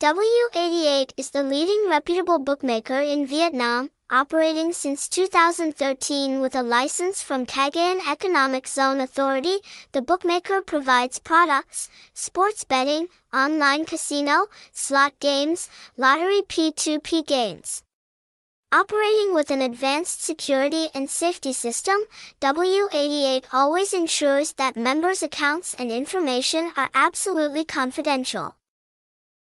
W88 is the leading reputable bookmaker in Vietnam, operating since 2013 with a license from Cagayan Economic Zone Authority. The bookmaker provides products, sports betting, online casino, slot games, lottery P2P games. Operating with an advanced security and safety system, W88 always ensures that members' accounts and information are absolutely confidential.